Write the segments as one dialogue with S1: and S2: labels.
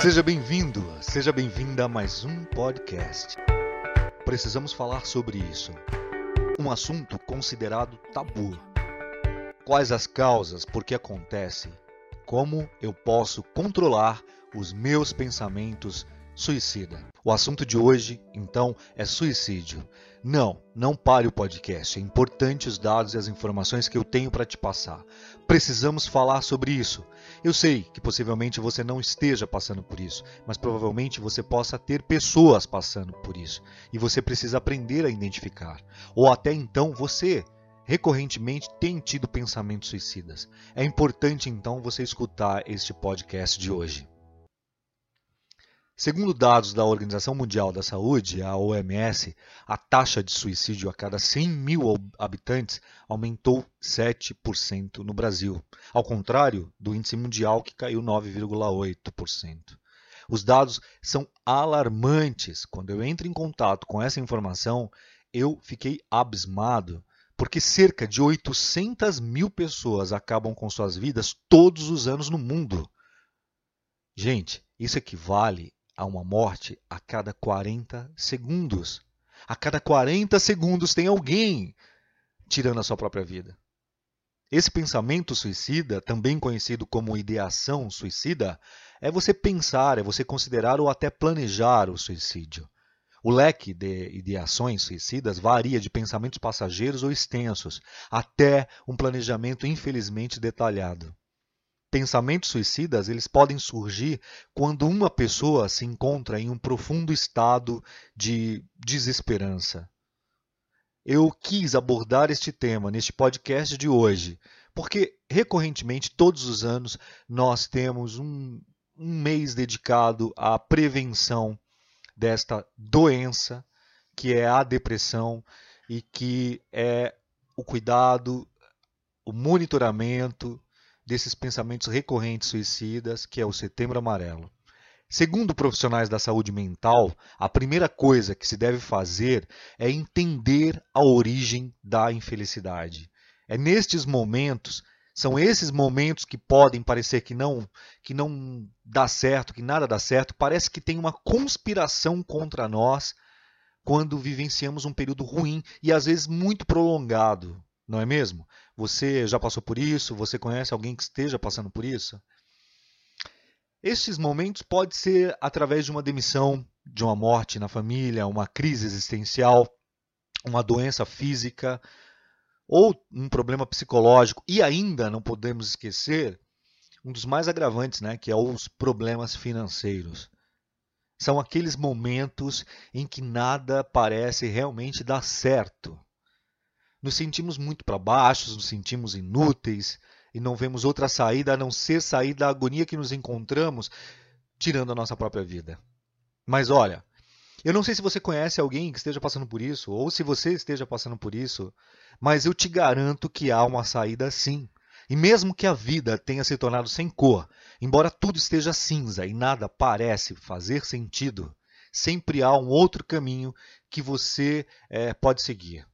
S1: Seja bem-vindo, seja bem-vinda a mais um podcast. Precisamos falar sobre isso. Um assunto considerado tabu. Quais as causas, por que acontece? Como eu posso controlar os meus pensamentos suicida? O assunto de hoje, então, é suicídio. Não, não pare o podcast. É importante os dados e as informações que eu tenho para te passar. Precisamos falar sobre isso. Eu sei que possivelmente você não esteja passando por isso, mas provavelmente você possa ter pessoas passando por isso e você precisa aprender a identificar. Ou até então você recorrentemente tem tido pensamentos suicidas. É importante então você escutar este podcast de hoje. Segundo dados da Organização Mundial da Saúde, a OMS, a taxa de suicídio a cada 100 mil habitantes aumentou 7% no Brasil, ao contrário do índice mundial que caiu 9,8%. Os dados são alarmantes. Quando eu entro em contato com essa informação, eu fiquei abismado, porque cerca de 800 mil pessoas acabam com suas vidas todos os anos no mundo. Gente, isso equivale a uma morte a cada 40 segundos. A cada 40 segundos tem alguém tirando a sua própria vida. Esse pensamento suicida, também conhecido como ideação suicida, é você pensar, é você considerar ou até planejar o suicídio. O leque de ideações suicidas varia de pensamentos passageiros ou extensos até um planejamento infelizmente detalhado pensamentos suicidas eles podem surgir quando uma pessoa se encontra em um profundo estado de desesperança. Eu quis abordar este tema neste podcast de hoje, porque recorrentemente, todos os anos, nós temos um, um mês dedicado à prevenção desta doença, que é a depressão, e que é o cuidado, o monitoramento desses pensamentos recorrentes suicidas, que é o Setembro Amarelo. Segundo profissionais da saúde mental, a primeira coisa que se deve fazer é entender a origem da infelicidade. É nestes momentos, são esses momentos que podem parecer que não, que não dá certo, que nada dá certo, parece que tem uma conspiração contra nós quando vivenciamos um período ruim e às vezes muito prolongado não é mesmo? Você já passou por isso? Você conhece alguém que esteja passando por isso? Estes momentos pode ser através de uma demissão, de uma morte na família, uma crise existencial, uma doença física ou um problema psicológico. E ainda não podemos esquecer um dos mais agravantes, né, que é os problemas financeiros. São aqueles momentos em que nada parece realmente dar certo nos sentimos muito para baixo, nos sentimos inúteis e não vemos outra saída a não ser sair da agonia que nos encontramos, tirando a nossa própria vida. Mas olha, eu não sei se você conhece alguém que esteja passando por isso, ou se você esteja passando por isso, mas eu te garanto que há uma saída sim. E mesmo que a vida tenha se tornado sem cor, embora tudo esteja cinza e nada parece fazer sentido, sempre há um outro caminho que você é, pode seguir.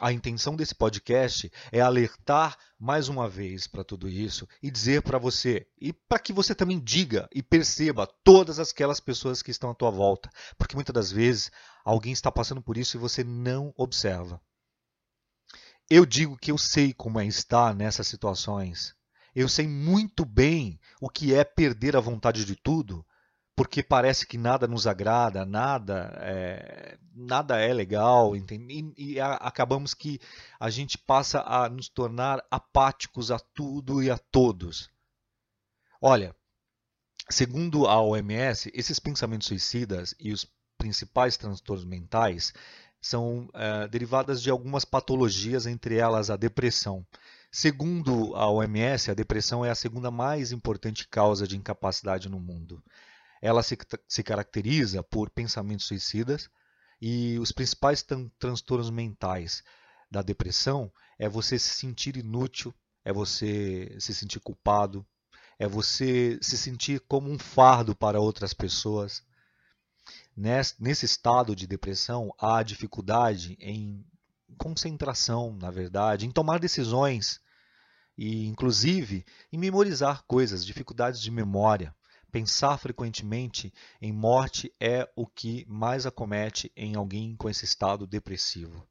S1: A intenção desse podcast é alertar mais uma vez para tudo isso e dizer para você, e para que você também diga e perceba todas aquelas pessoas que estão à tua volta, porque muitas das vezes alguém está passando por isso e você não observa. Eu digo que eu sei como é estar nessas situações. Eu sei muito bem o que é perder a vontade de tudo porque parece que nada nos agrada, nada é, nada é legal, e, e a, acabamos que a gente passa a nos tornar apáticos a tudo e a todos. Olha, segundo a OMS, esses pensamentos suicidas e os principais transtornos mentais são é, derivadas de algumas patologias, entre elas a depressão. Segundo a OMS, a depressão é a segunda mais importante causa de incapacidade no mundo. Ela se, se caracteriza por pensamentos suicidas e os principais transtornos mentais da depressão é você se sentir inútil, é você se sentir culpado, é você se sentir como um fardo para outras pessoas. Nesse estado de depressão, há dificuldade em concentração, na verdade, em tomar decisões e, inclusive, em memorizar coisas, dificuldades de memória Pensar frequentemente em morte é o que mais acomete em alguém com esse estado depressivo.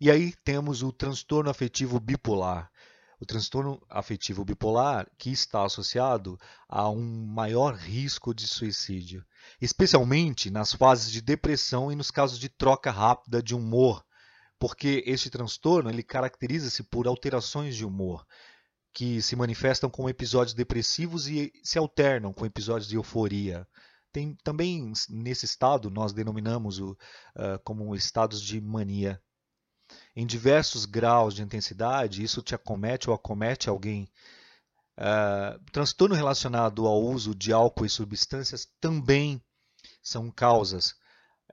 S1: E aí temos o transtorno afetivo bipolar. O transtorno afetivo bipolar que está associado a um maior risco de suicídio, especialmente nas fases de depressão e nos casos de troca rápida de humor, porque este transtorno ele caracteriza-se por alterações de humor que se manifestam como episódios depressivos e se alternam com episódios de euforia. Tem também nesse estado nós denominamos o, uh, como estados de mania. Em diversos graus de intensidade, isso te acomete ou acomete alguém. Uh, transtorno relacionado ao uso de álcool e substâncias também são causas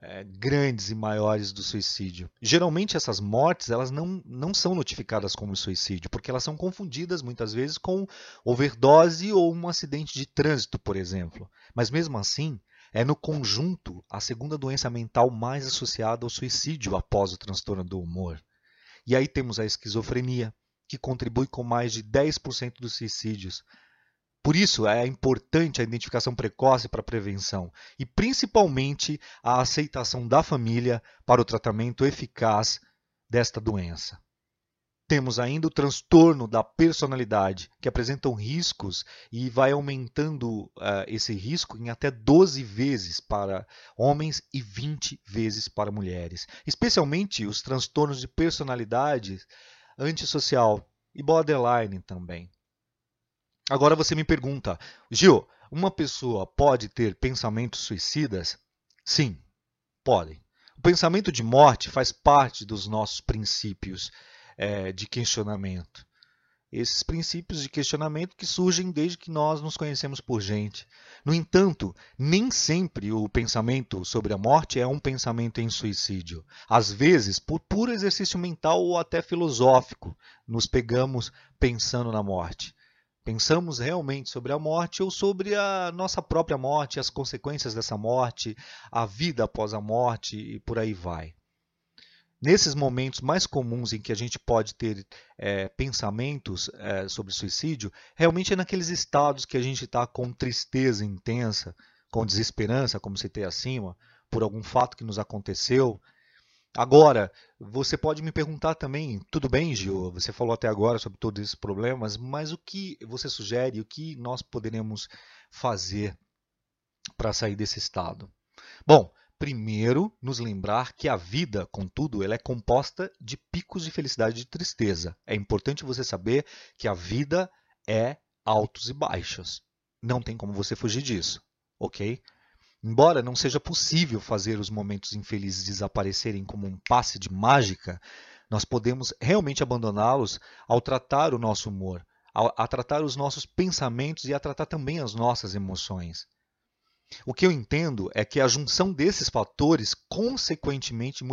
S1: é, grandes e maiores do suicídio. Geralmente essas mortes elas não, não são notificadas como suicídio, porque elas são confundidas muitas vezes com overdose ou um acidente de trânsito, por exemplo. Mas mesmo assim, é no conjunto a segunda doença mental mais associada ao suicídio após o transtorno do humor. E aí temos a esquizofrenia, que contribui com mais de 10% dos suicídios, por isso é importante a identificação precoce para a prevenção e principalmente a aceitação da família para o tratamento eficaz desta doença. Temos ainda o transtorno da personalidade, que apresentam riscos e vai aumentando uh, esse risco em até 12 vezes para homens e 20 vezes para mulheres. Especialmente os transtornos de personalidade antissocial e borderline também. Agora você me pergunta, Gil, uma pessoa pode ter pensamentos suicidas? Sim, podem. O pensamento de morte faz parte dos nossos princípios é, de questionamento. Esses princípios de questionamento que surgem desde que nós nos conhecemos por gente. No entanto, nem sempre o pensamento sobre a morte é um pensamento em suicídio. Às vezes, por puro exercício mental ou até filosófico, nos pegamos pensando na morte. Pensamos realmente sobre a morte ou sobre a nossa própria morte, as consequências dessa morte, a vida após a morte e por aí vai. Nesses momentos mais comuns em que a gente pode ter é, pensamentos é, sobre suicídio, realmente é naqueles estados que a gente está com tristeza intensa, com desesperança, como citei acima, por algum fato que nos aconteceu, Agora, você pode me perguntar também, tudo bem, Gil? Você falou até agora sobre todos esses problemas, mas o que você sugere, o que nós poderemos fazer para sair desse estado? Bom, primeiro, nos lembrar que a vida, contudo, ela é composta de picos de felicidade e de tristeza. É importante você saber que a vida é altos e baixos. Não tem como você fugir disso, ok? Embora não seja possível fazer os momentos infelizes desaparecerem como um passe de mágica, nós podemos realmente abandoná-los ao tratar o nosso humor, a, a tratar os nossos pensamentos e a tratar também as nossas emoções. O que eu entendo é que a junção desses fatores consequentemente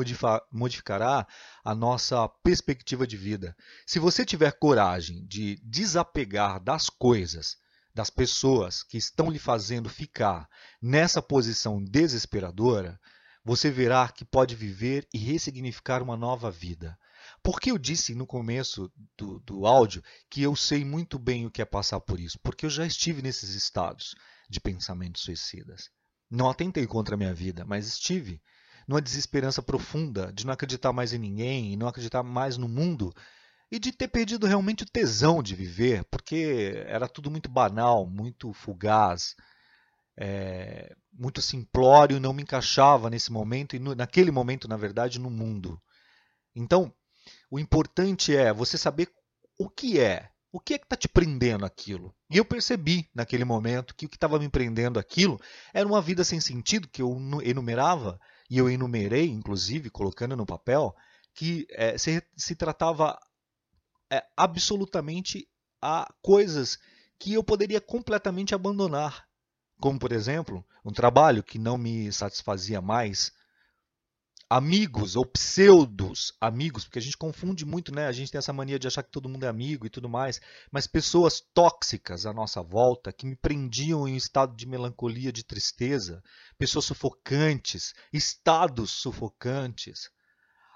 S1: modificará a nossa perspectiva de vida. Se você tiver coragem de desapegar das coisas, das pessoas que estão lhe fazendo ficar nessa posição desesperadora, você verá que pode viver e ressignificar uma nova vida. Por que eu disse no começo do, do áudio que eu sei muito bem o que é passar por isso? Porque eu já estive nesses estados de pensamentos suicidas. Não atentei contra a minha vida, mas estive numa desesperança profunda de não acreditar mais em ninguém, não acreditar mais no mundo e de ter perdido realmente o tesão de viver, porque era tudo muito banal, muito fugaz, é, muito simplório, não me encaixava nesse momento e no, naquele momento, na verdade, no mundo. Então, o importante é você saber o que é, o que é que está te prendendo aquilo. E eu percebi naquele momento que o que estava me prendendo aquilo era uma vida sem sentido que eu enumerava, e eu enumerei, inclusive, colocando no papel, que é, se, se tratava é, absolutamente a coisas que eu poderia completamente abandonar, como por exemplo, um trabalho que não me satisfazia mais, amigos ou pseudos amigos, porque a gente confunde muito, né? A gente tem essa mania de achar que todo mundo é amigo e tudo mais, mas pessoas tóxicas à nossa volta que me prendiam em um estado de melancolia, de tristeza, pessoas sufocantes, estados sufocantes.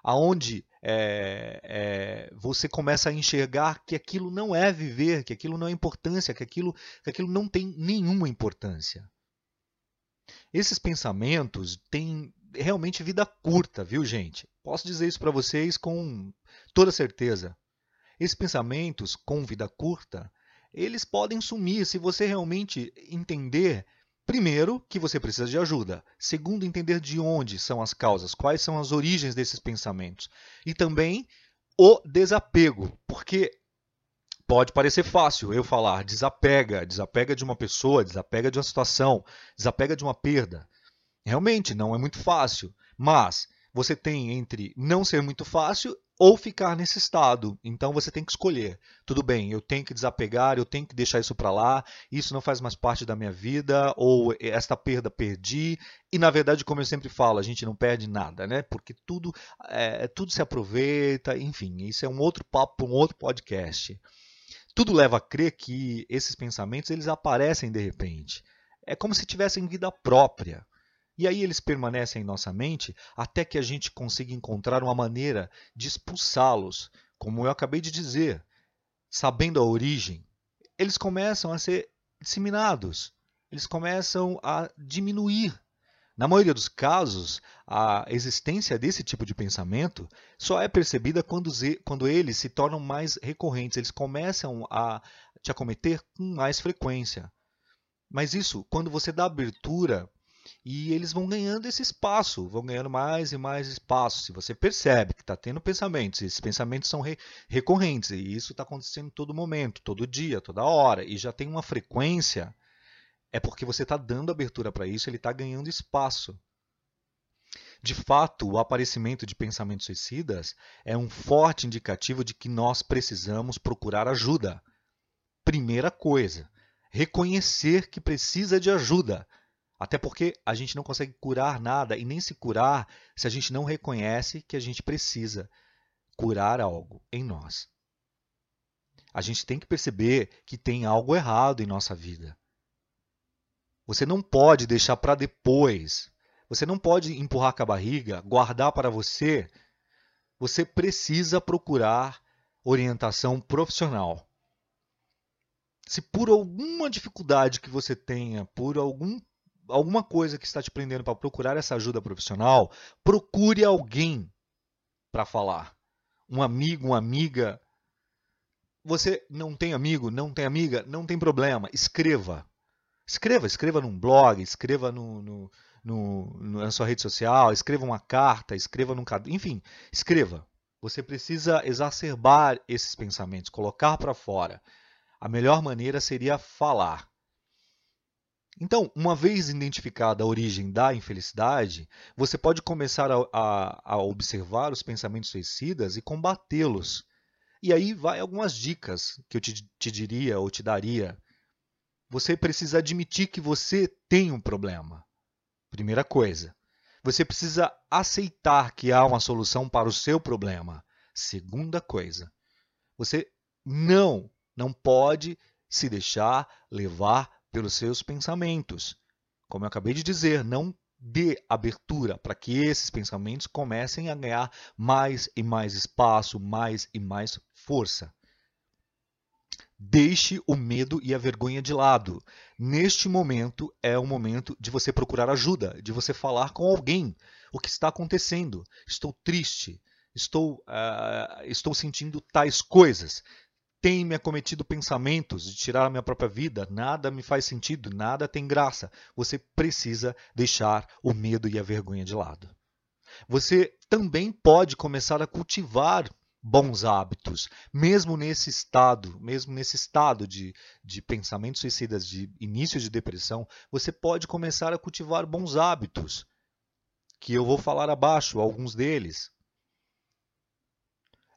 S1: Aonde é, é, você começa a enxergar que aquilo não é viver, que aquilo não é importância, que aquilo, que aquilo não tem nenhuma importância. Esses pensamentos têm realmente vida curta, viu, gente? Posso dizer isso para vocês com toda certeza. Esses pensamentos com vida curta, eles podem sumir se você realmente entender Primeiro, que você precisa de ajuda. Segundo, entender de onde são as causas, quais são as origens desses pensamentos. E também o desapego, porque pode parecer fácil eu falar desapega, desapega de uma pessoa, desapega de uma situação, desapega de uma perda. Realmente não é muito fácil, mas você tem entre não ser muito fácil ou ficar nesse estado. Então você tem que escolher. Tudo bem, eu tenho que desapegar, eu tenho que deixar isso para lá, isso não faz mais parte da minha vida, ou esta perda perdi. E na verdade, como eu sempre falo, a gente não perde nada, né? Porque tudo, é, tudo se aproveita, enfim, isso é um outro papo, um outro podcast. Tudo leva a crer que esses pensamentos eles aparecem de repente. É como se tivessem vida própria. E aí eles permanecem em nossa mente até que a gente consiga encontrar uma maneira de expulsá-los, como eu acabei de dizer. Sabendo a origem, eles começam a ser disseminados, eles começam a diminuir. Na maioria dos casos, a existência desse tipo de pensamento só é percebida quando, quando eles se tornam mais recorrentes, eles começam a te acometer com mais frequência. Mas isso, quando você dá abertura e eles vão ganhando esse espaço, vão ganhando mais e mais espaço. Se você percebe que está tendo pensamentos, esses pensamentos são re recorrentes, e isso está acontecendo todo momento, todo dia, toda hora, e já tem uma frequência, é porque você está dando abertura para isso, ele está ganhando espaço. De fato, o aparecimento de pensamentos suicidas é um forte indicativo de que nós precisamos procurar ajuda. Primeira coisa, reconhecer que precisa de ajuda até porque a gente não consegue curar nada e nem se curar se a gente não reconhece que a gente precisa curar algo em nós. A gente tem que perceber que tem algo errado em nossa vida. Você não pode deixar para depois. Você não pode empurrar com a barriga, guardar para você. Você precisa procurar orientação profissional. Se por alguma dificuldade que você tenha, por algum alguma coisa que está te prendendo para procurar essa ajuda profissional, procure alguém para falar. Um amigo, uma amiga. Você não tem amigo, não tem amiga, não tem problema. Escreva. Escreva, escreva num blog, escreva no, no, no, na sua rede social, escreva uma carta, escreva num enfim, escreva. Você precisa exacerbar esses pensamentos, colocar para fora. A melhor maneira seria falar. Então, uma vez identificada a origem da infelicidade, você pode começar a, a, a observar os pensamentos suicidas e combatê-los. E aí vai algumas dicas que eu te, te diria ou te daria. Você precisa admitir que você tem um problema. Primeira coisa. Você precisa aceitar que há uma solução para o seu problema. Segunda coisa. Você não, não pode se deixar levar pelos seus pensamentos. Como eu acabei de dizer, não dê abertura para que esses pensamentos comecem a ganhar mais e mais espaço, mais e mais força. Deixe o medo e a vergonha de lado. Neste momento é o momento de você procurar ajuda, de você falar com alguém. O que está acontecendo? Estou triste. Estou, uh, estou sentindo tais coisas tem me acometido pensamentos de tirar a minha própria vida, nada me faz sentido, nada tem graça. Você precisa deixar o medo e a vergonha de lado. Você também pode começar a cultivar bons hábitos, mesmo nesse estado, mesmo nesse estado de, de pensamentos suicidas, de início de depressão, você pode começar a cultivar bons hábitos, que eu vou falar abaixo, alguns deles.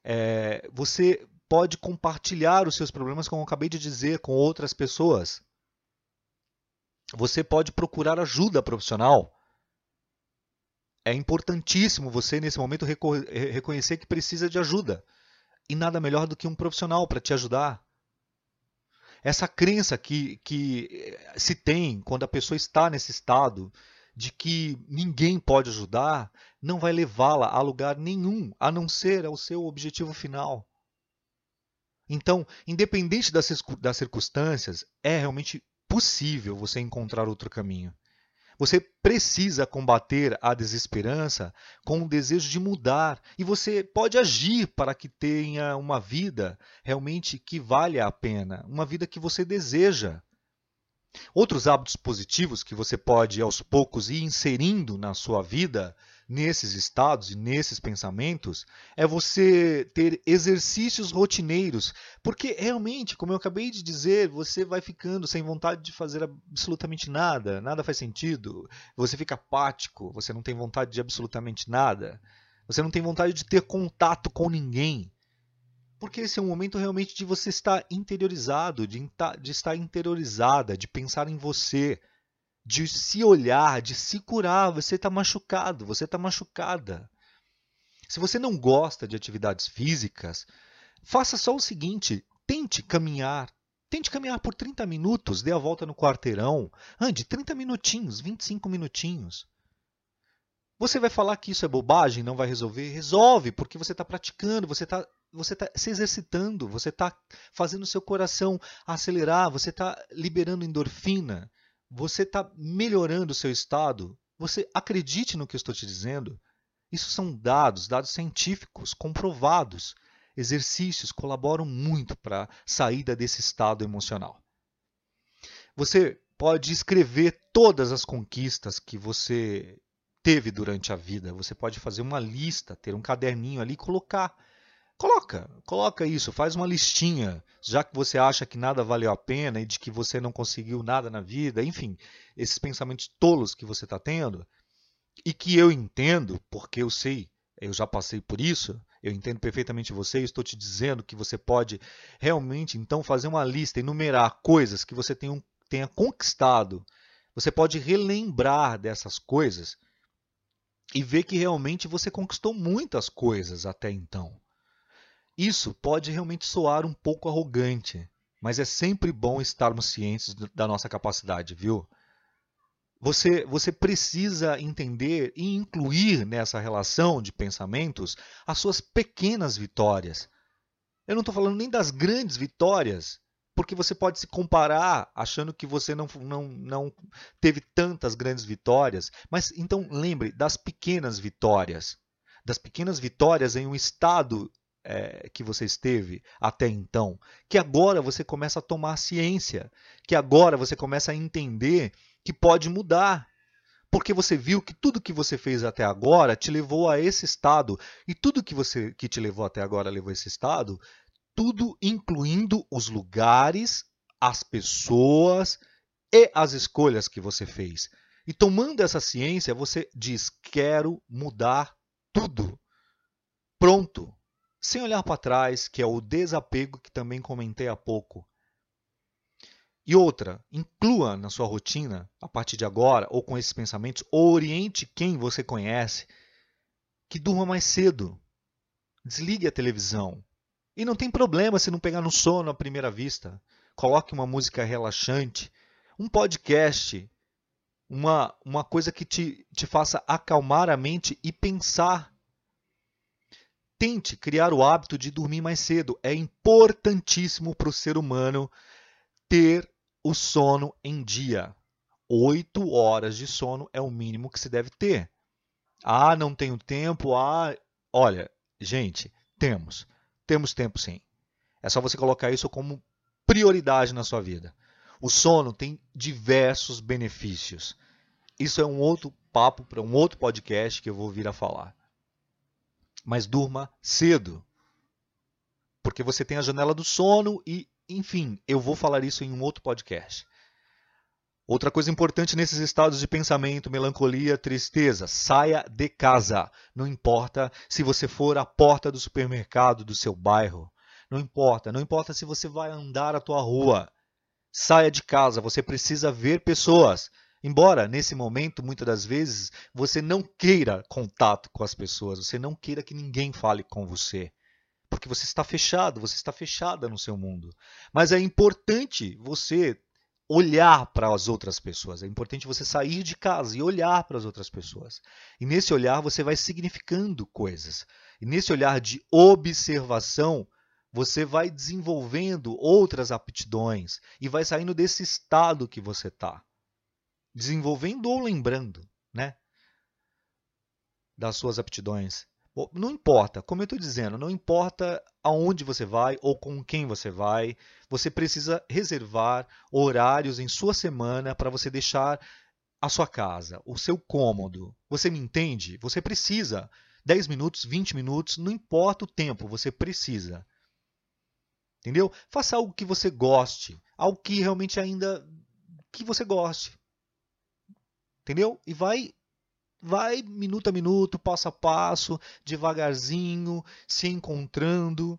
S1: É, você pode compartilhar os seus problemas, como eu acabei de dizer, com outras pessoas. Você pode procurar ajuda profissional. É importantíssimo você, nesse momento, reconhecer que precisa de ajuda. E nada melhor do que um profissional para te ajudar. Essa crença que, que se tem quando a pessoa está nesse estado de que ninguém pode ajudar, não vai levá-la a lugar nenhum, a não ser ao seu objetivo final. Então, independente das, das circunstâncias, é realmente possível você encontrar outro caminho. Você precisa combater a desesperança com o desejo de mudar e você pode agir para que tenha uma vida realmente que valha a pena, uma vida que você deseja. Outros hábitos positivos que você pode aos poucos ir inserindo na sua vida nesses estados e nesses pensamentos é você ter exercícios rotineiros, porque realmente, como eu acabei de dizer, você vai ficando sem vontade de fazer absolutamente nada, nada faz sentido, você fica apático, você não tem vontade de absolutamente nada, você não tem vontade de ter contato com ninguém. Porque esse é um momento realmente de você estar interiorizado, de, de estar interiorizada, de pensar em você, de se olhar, de se curar. Você está machucado, você está machucada. Se você não gosta de atividades físicas, faça só o seguinte: tente caminhar. Tente caminhar por 30 minutos, dê a volta no quarteirão, ande 30 minutinhos, 25 minutinhos. Você vai falar que isso é bobagem, não vai resolver? Resolve, porque você está praticando, você está você tá se exercitando, você está fazendo seu coração acelerar, você está liberando endorfina, você está melhorando o seu estado? Você acredite no que eu estou te dizendo? Isso são dados, dados científicos, comprovados. Exercícios colaboram muito para a saída desse estado emocional. Você pode escrever todas as conquistas que você teve durante a vida. Você pode fazer uma lista, ter um caderninho ali e colocar Coloca, coloca isso, faz uma listinha, já que você acha que nada valeu a pena e de que você não conseguiu nada na vida, enfim, esses pensamentos tolos que você está tendo, e que eu entendo, porque eu sei, eu já passei por isso, eu entendo perfeitamente você, e estou te dizendo que você pode realmente então fazer uma lista, enumerar coisas que você tenha, tenha conquistado. Você pode relembrar dessas coisas e ver que realmente você conquistou muitas coisas até então. Isso pode realmente soar um pouco arrogante, mas é sempre bom estarmos cientes da nossa capacidade, viu? Você, você precisa entender e incluir nessa relação de pensamentos as suas pequenas vitórias. Eu não estou falando nem das grandes vitórias, porque você pode se comparar achando que você não, não, não teve tantas grandes vitórias. Mas então lembre das pequenas vitórias. Das pequenas vitórias em um estado é, que você esteve até então, que agora você começa a tomar ciência, que agora você começa a entender que pode mudar. Porque você viu que tudo que você fez até agora te levou a esse estado, e tudo que você que te levou até agora levou a esse estado, tudo incluindo os lugares, as pessoas e as escolhas que você fez. E tomando essa ciência, você diz: quero mudar tudo. Pronto, sem olhar para trás, que é o desapego que também comentei há pouco. E outra, inclua na sua rotina, a partir de agora, ou com esses pensamentos, ou oriente quem você conhece que durma mais cedo. Desligue a televisão. E não tem problema se não pegar no sono à primeira vista. Coloque uma música relaxante, um podcast, uma, uma coisa que te, te faça acalmar a mente e pensar Tente criar o hábito de dormir mais cedo. É importantíssimo para o ser humano ter o sono em dia. Oito horas de sono é o mínimo que se deve ter. Ah, não tenho tempo. Ah, olha, gente, temos. Temos tempo sim. É só você colocar isso como prioridade na sua vida. O sono tem diversos benefícios. Isso é um outro papo para um outro podcast que eu vou vir a falar mas durma cedo. Porque você tem a janela do sono e, enfim, eu vou falar isso em um outro podcast. Outra coisa importante nesses estados de pensamento, melancolia, tristeza, saia de casa. Não importa se você for à porta do supermercado do seu bairro. Não importa, não importa se você vai andar a tua rua. Saia de casa, você precisa ver pessoas. Embora nesse momento, muitas das vezes, você não queira contato com as pessoas, você não queira que ninguém fale com você, porque você está fechado, você está fechada no seu mundo. Mas é importante você olhar para as outras pessoas. É importante você sair de casa e olhar para as outras pessoas. E nesse olhar você vai significando coisas. E nesse olhar de observação, você vai desenvolvendo outras aptidões e vai saindo desse estado que você está. Desenvolvendo ou lembrando, né? Das suas aptidões. Não importa, como eu estou dizendo, não importa aonde você vai ou com quem você vai, você precisa reservar horários em sua semana para você deixar a sua casa, o seu cômodo. Você me entende? Você precisa. 10 minutos, 20 minutos, não importa o tempo, você precisa. Entendeu? Faça algo que você goste, algo que realmente ainda que você goste. Entendeu? E vai vai minuto a minuto, passo a passo, devagarzinho, se encontrando.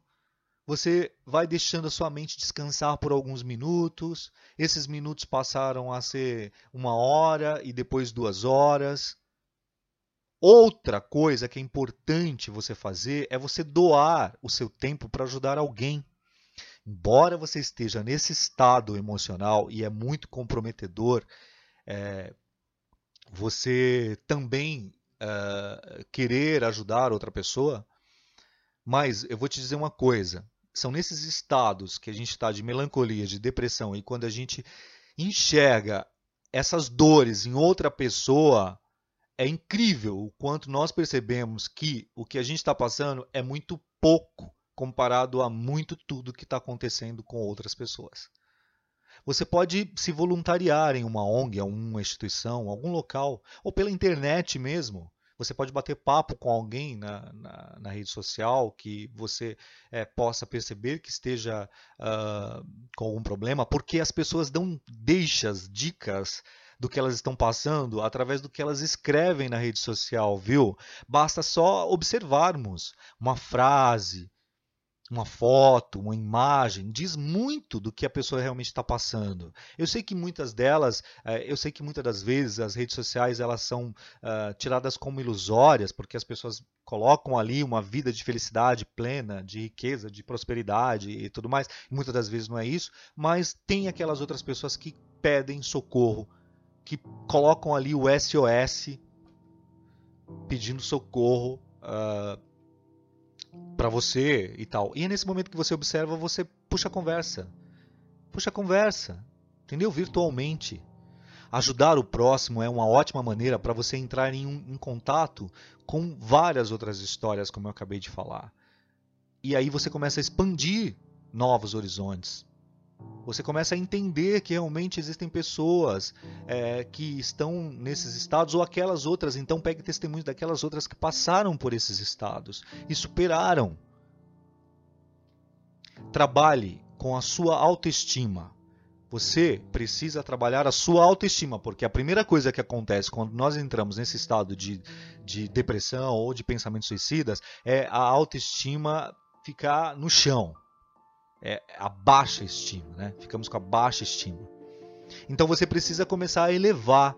S1: Você vai deixando a sua mente descansar por alguns minutos. Esses minutos passaram a ser uma hora e depois duas horas. Outra coisa que é importante você fazer é você doar o seu tempo para ajudar alguém. Embora você esteja nesse estado emocional e é muito comprometedor, é, você também uh, querer ajudar outra pessoa, mas eu vou te dizer uma coisa: são nesses estados que a gente está de melancolia, de depressão, e quando a gente enxerga essas dores em outra pessoa, é incrível o quanto nós percebemos que o que a gente está passando é muito pouco comparado a muito tudo que está acontecendo com outras pessoas. Você pode se voluntariar em uma ONG, uma instituição, algum local, ou pela internet mesmo. Você pode bater papo com alguém na, na, na rede social que você é, possa perceber que esteja uh, com algum problema, porque as pessoas dão deixas, dicas do que elas estão passando através do que elas escrevem na rede social, viu? Basta só observarmos uma frase, uma foto, uma imagem, diz muito do que a pessoa realmente está passando. Eu sei que muitas delas, eh, eu sei que muitas das vezes as redes sociais elas são uh, tiradas como ilusórias, porque as pessoas colocam ali uma vida de felicidade plena, de riqueza, de prosperidade e tudo mais. Muitas das vezes não é isso, mas tem aquelas outras pessoas que pedem socorro, que colocam ali o SOS pedindo socorro. Uh, para você e tal. E é nesse momento que você observa, você puxa a conversa. Puxa a conversa, entendeu? Virtualmente. Ajudar o próximo é uma ótima maneira para você entrar em, um, em contato com várias outras histórias, como eu acabei de falar. E aí você começa a expandir novos horizontes. Você começa a entender que realmente existem pessoas é, que estão nesses estados ou aquelas outras. Então pegue testemunhos daquelas outras que passaram por esses estados e superaram. Trabalhe com a sua autoestima. Você precisa trabalhar a sua autoestima, porque a primeira coisa que acontece quando nós entramos nesse estado de, de depressão ou de pensamentos suicidas é a autoestima ficar no chão é, a baixa estima, né? Ficamos com a baixa estima. Então você precisa começar a elevar,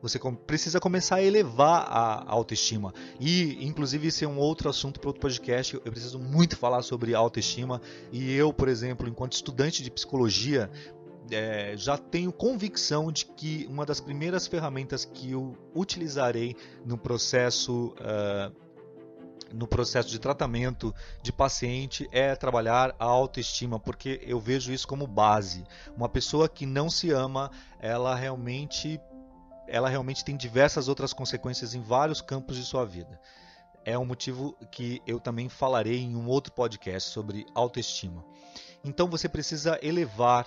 S1: você precisa começar a elevar a autoestima. E, inclusive, isso é um outro assunto para outro podcast. Eu preciso muito falar sobre autoestima. E eu, por exemplo, enquanto estudante de psicologia, é, já tenho convicção de que uma das primeiras ferramentas que eu utilizarei no processo uh, no processo de tratamento de paciente é trabalhar a autoestima, porque eu vejo isso como base. Uma pessoa que não se ama, ela realmente ela realmente tem diversas outras consequências em vários campos de sua vida. É um motivo que eu também falarei em um outro podcast sobre autoestima. Então você precisa elevar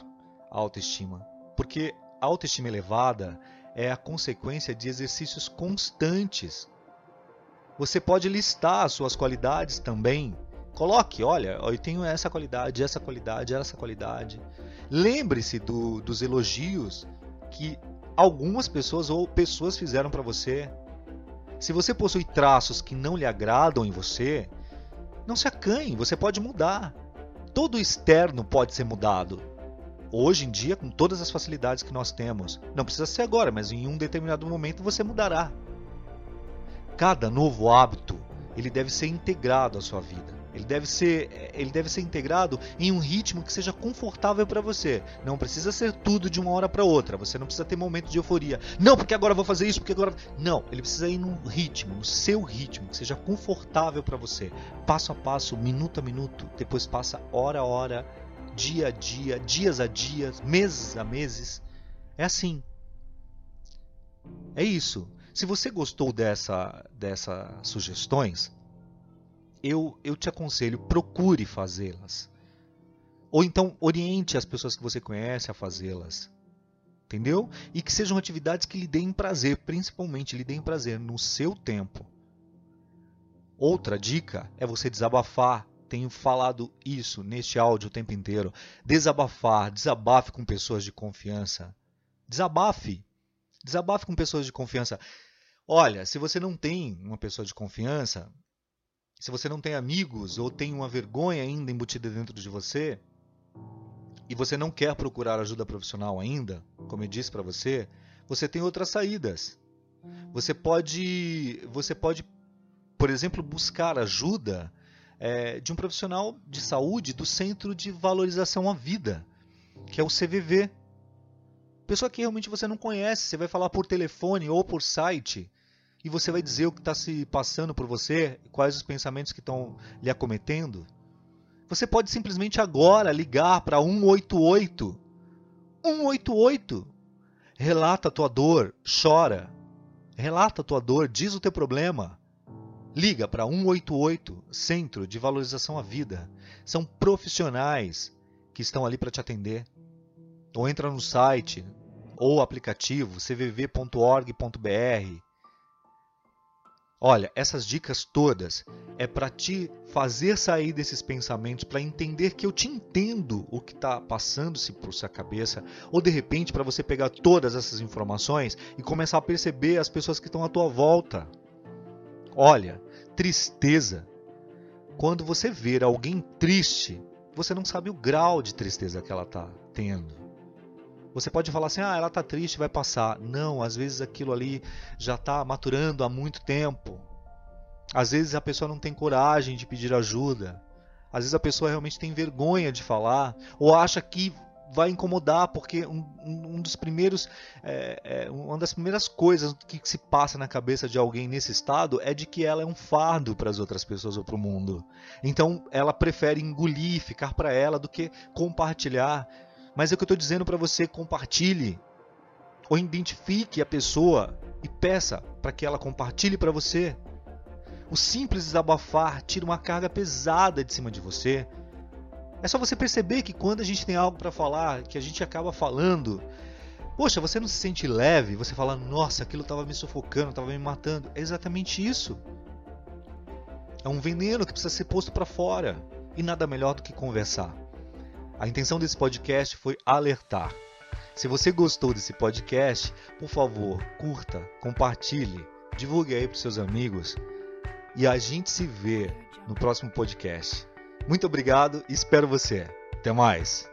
S1: a autoestima, porque a autoestima elevada é a consequência de exercícios constantes você pode listar as suas qualidades também. Coloque, olha, eu tenho essa qualidade, essa qualidade, essa qualidade. Lembre-se do, dos elogios que algumas pessoas ou pessoas fizeram para você. Se você possui traços que não lhe agradam em você, não se acanhe, você pode mudar. Todo externo pode ser mudado. Hoje em dia, com todas as facilidades que nós temos, não precisa ser agora, mas em um determinado momento você mudará. Cada novo hábito, ele deve ser integrado à sua vida. Ele deve ser, ele deve ser integrado em um ritmo que seja confortável para você. Não precisa ser tudo de uma hora para outra. Você não precisa ter momento de euforia. Não, porque agora vou fazer isso, porque agora não. Ele precisa ir num ritmo, no seu ritmo, que seja confortável para você. Passo a passo, minuto a minuto. Depois passa hora a hora, dia a dia, dias a dias, meses a meses. É assim. É isso. Se você gostou dessa, dessas sugestões, eu, eu te aconselho, procure fazê-las. Ou então oriente as pessoas que você conhece a fazê-las. Entendeu? E que sejam atividades que lhe deem prazer, principalmente lhe deem prazer no seu tempo. Outra dica é você desabafar. Tenho falado isso neste áudio o tempo inteiro. Desabafar, desabafe com pessoas de confiança. Desabafe. Desabafe com pessoas de confiança. Olha, se você não tem uma pessoa de confiança, se você não tem amigos ou tem uma vergonha ainda embutida dentro de você e você não quer procurar ajuda profissional ainda, como eu disse para você, você tem outras saídas. Você pode, você pode, por exemplo, buscar ajuda é, de um profissional de saúde do Centro de Valorização à Vida, que é o CVV. Pessoa que realmente você não conhece, você vai falar por telefone ou por site e você vai dizer o que está se passando por você, quais os pensamentos que estão lhe acometendo. Você pode simplesmente agora ligar para 188. 188. Relata a tua dor, chora. Relata a tua dor, diz o teu problema. Liga para 188, Centro de Valorização à Vida. São profissionais que estão ali para te atender. Ou entra no site ou aplicativo cvv.org.br Olha, essas dicas todas é para te fazer sair desses pensamentos, para entender que eu te entendo o que está passando-se por sua cabeça, ou de repente para você pegar todas essas informações e começar a perceber as pessoas que estão à tua volta. Olha, tristeza. Quando você ver alguém triste, você não sabe o grau de tristeza que ela está tendo. Você pode falar assim, ah, ela está triste, vai passar. Não, às vezes aquilo ali já está maturando há muito tempo. Às vezes a pessoa não tem coragem de pedir ajuda. Às vezes a pessoa realmente tem vergonha de falar ou acha que vai incomodar porque um, um dos primeiros é, é, uma das primeiras coisas que se passa na cabeça de alguém nesse estado é de que ela é um fardo para as outras pessoas ou para o mundo então ela prefere engolir ficar para ela do que compartilhar mas é o que eu estou dizendo para você, compartilhe ou identifique a pessoa e peça para que ela compartilhe para você. O simples desabafar tira uma carga pesada de cima de você. É só você perceber que quando a gente tem algo para falar, que a gente acaba falando, poxa, você não se sente leve, você fala, nossa, aquilo estava me sufocando, estava me matando. É exatamente isso. É um veneno que precisa ser posto para fora e nada melhor do que conversar. A intenção desse podcast foi alertar. Se você gostou desse podcast, por favor, curta, compartilhe, divulgue aí para seus amigos e a gente se vê no próximo podcast. Muito obrigado e espero você. Até mais.